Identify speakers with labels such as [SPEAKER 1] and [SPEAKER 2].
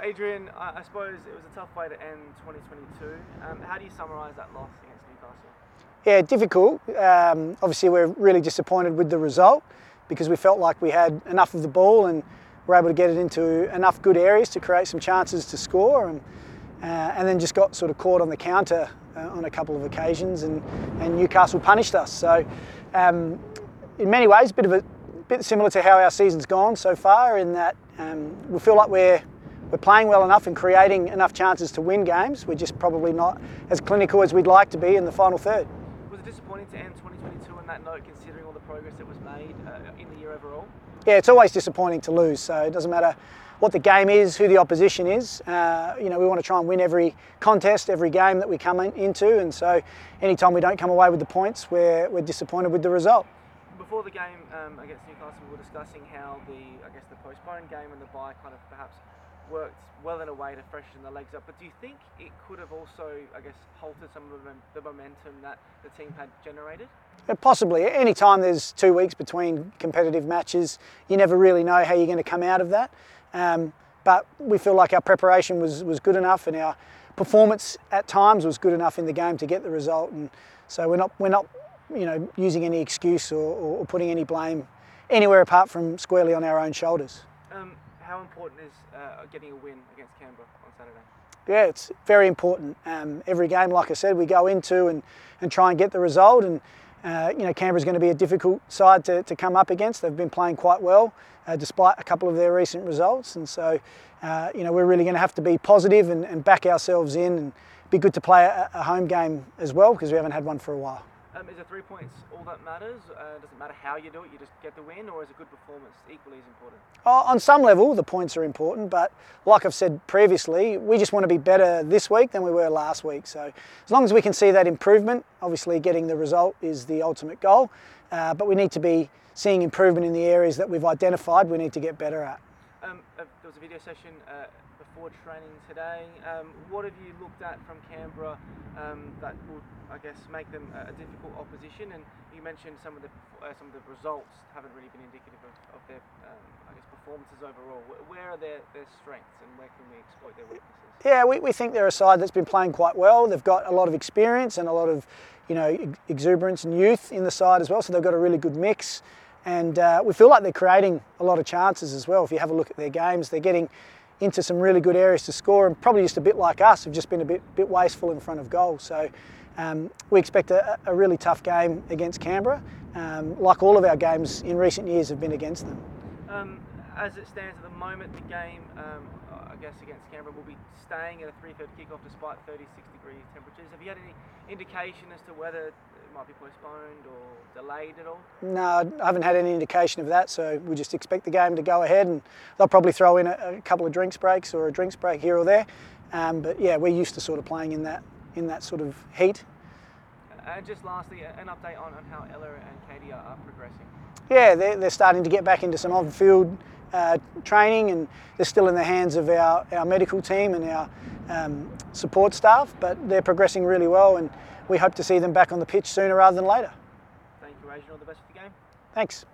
[SPEAKER 1] Adrian, I, suppose it was a tough way to end 2022. Um, how do you summarise that loss against Newcastle?
[SPEAKER 2] Yeah, difficult. Um, obviously, we're really disappointed with the result because we felt like we had enough of the ball and were able to get it into enough good areas to create some chances to score, and, uh, and then just got sort of caught on the counter uh, on a couple of occasions, and, and Newcastle punished us. So, um, in many ways, a bit of a bit similar to how our season's gone so far, in that um, we feel like we're we're playing well enough and creating enough chances to win games. We're just probably not as clinical as we'd like to be in the final third.
[SPEAKER 1] Was it disappointing to end 2022 on that note, considering all the progress that was made uh, in the year overall?
[SPEAKER 2] Yeah, it's always disappointing to lose. So it doesn't matter what the game is, who the opposition is. Uh, you know, we want to try and win every contest, every game that we come in, into, and so anytime we don't come away with the points, we're, we're disappointed with the result.
[SPEAKER 1] Before the game um, against Newcastle, we were discussing how the, I guess, the postponed game and the bye kind of perhaps worked well in a way to freshen the legs up. But do you think it could have also, I guess, halted some of the momentum that the team had generated?
[SPEAKER 2] Possibly. Any time there's two weeks between competitive matches, you never really know how you're going to come out of that. Um, but we feel like our preparation was, was good enough and our performance at times was good enough in the game to get the result. And so we're not, we're not you know, using any excuse or, or putting any blame anywhere apart from squarely on our own shoulders.
[SPEAKER 1] Um, how important is uh, getting a win against Canberra on Saturday?
[SPEAKER 2] Yeah, it's very important. Um, every game, like I said, we go into and, and try and get the result. And uh, you know, Canberra's going to be a difficult side to, to come up against. They've been playing quite well, uh, despite a couple of their recent results. And so, uh, you know, we're really going to have to be positive and, and back ourselves in and be good to play a, a home game as well because we haven't had one for a while.
[SPEAKER 1] Um, is it three points all that matters? Uh, does it matter how you do it? You just get the win, or is a good performance equally as important?
[SPEAKER 2] Oh, on some level, the points are important, but like I've said previously, we just want to be better this week than we were last week. So as long as we can see that improvement, obviously getting the result is the ultimate goal, uh, but we need to be seeing improvement in the areas that we've identified. We need to get better at.
[SPEAKER 1] Um, uh, there was a video session uh, before training today. Um, what have you looked at from Canberra um, that would, I guess, make them a difficult opposition? And you mentioned some of the uh, some of the results haven't really been indicative of, of their, um, I guess, performances overall. Where are their, their strengths and where can we exploit their weaknesses?
[SPEAKER 2] Yeah, we, we think they're a side that's been playing quite well. They've got a lot of experience and a lot of, you know, exuberance and youth in the side as well. So they've got a really good mix and uh, we feel like they're creating a lot of chances as well. If you have a look at their games, they're getting into some really good areas to score, and probably just a bit like us, have just been a bit bit wasteful in front of goal. So um, we expect a, a, really tough game against Canberra, um, like all of our games in recent years have been against them.
[SPEAKER 1] Um, as it stands at the moment, the game, um, I guess, against Canberra will be staying at a 3:30 kickoff despite 36 degree temperatures. Have you had any indication as to whether it might be postponed or delayed at all?
[SPEAKER 2] No, I haven't had any indication of that, so we just expect the game to go ahead and they'll probably throw in a, a couple of drinks breaks or a drinks break here or there. Um, but yeah, we're used to sort of playing in that in that sort of heat.
[SPEAKER 1] And just lastly, an update on, on how Ella and Katie are, are progressing.
[SPEAKER 2] Yeah, they're, they're starting to get back into some on-field uh, training and they're still in the hands of our, our medical team and our um, support staff, but they're progressing really well and we hope to see them back on the pitch sooner rather than later.
[SPEAKER 1] Thank you, Adrian. All the best for the game.
[SPEAKER 2] Thanks.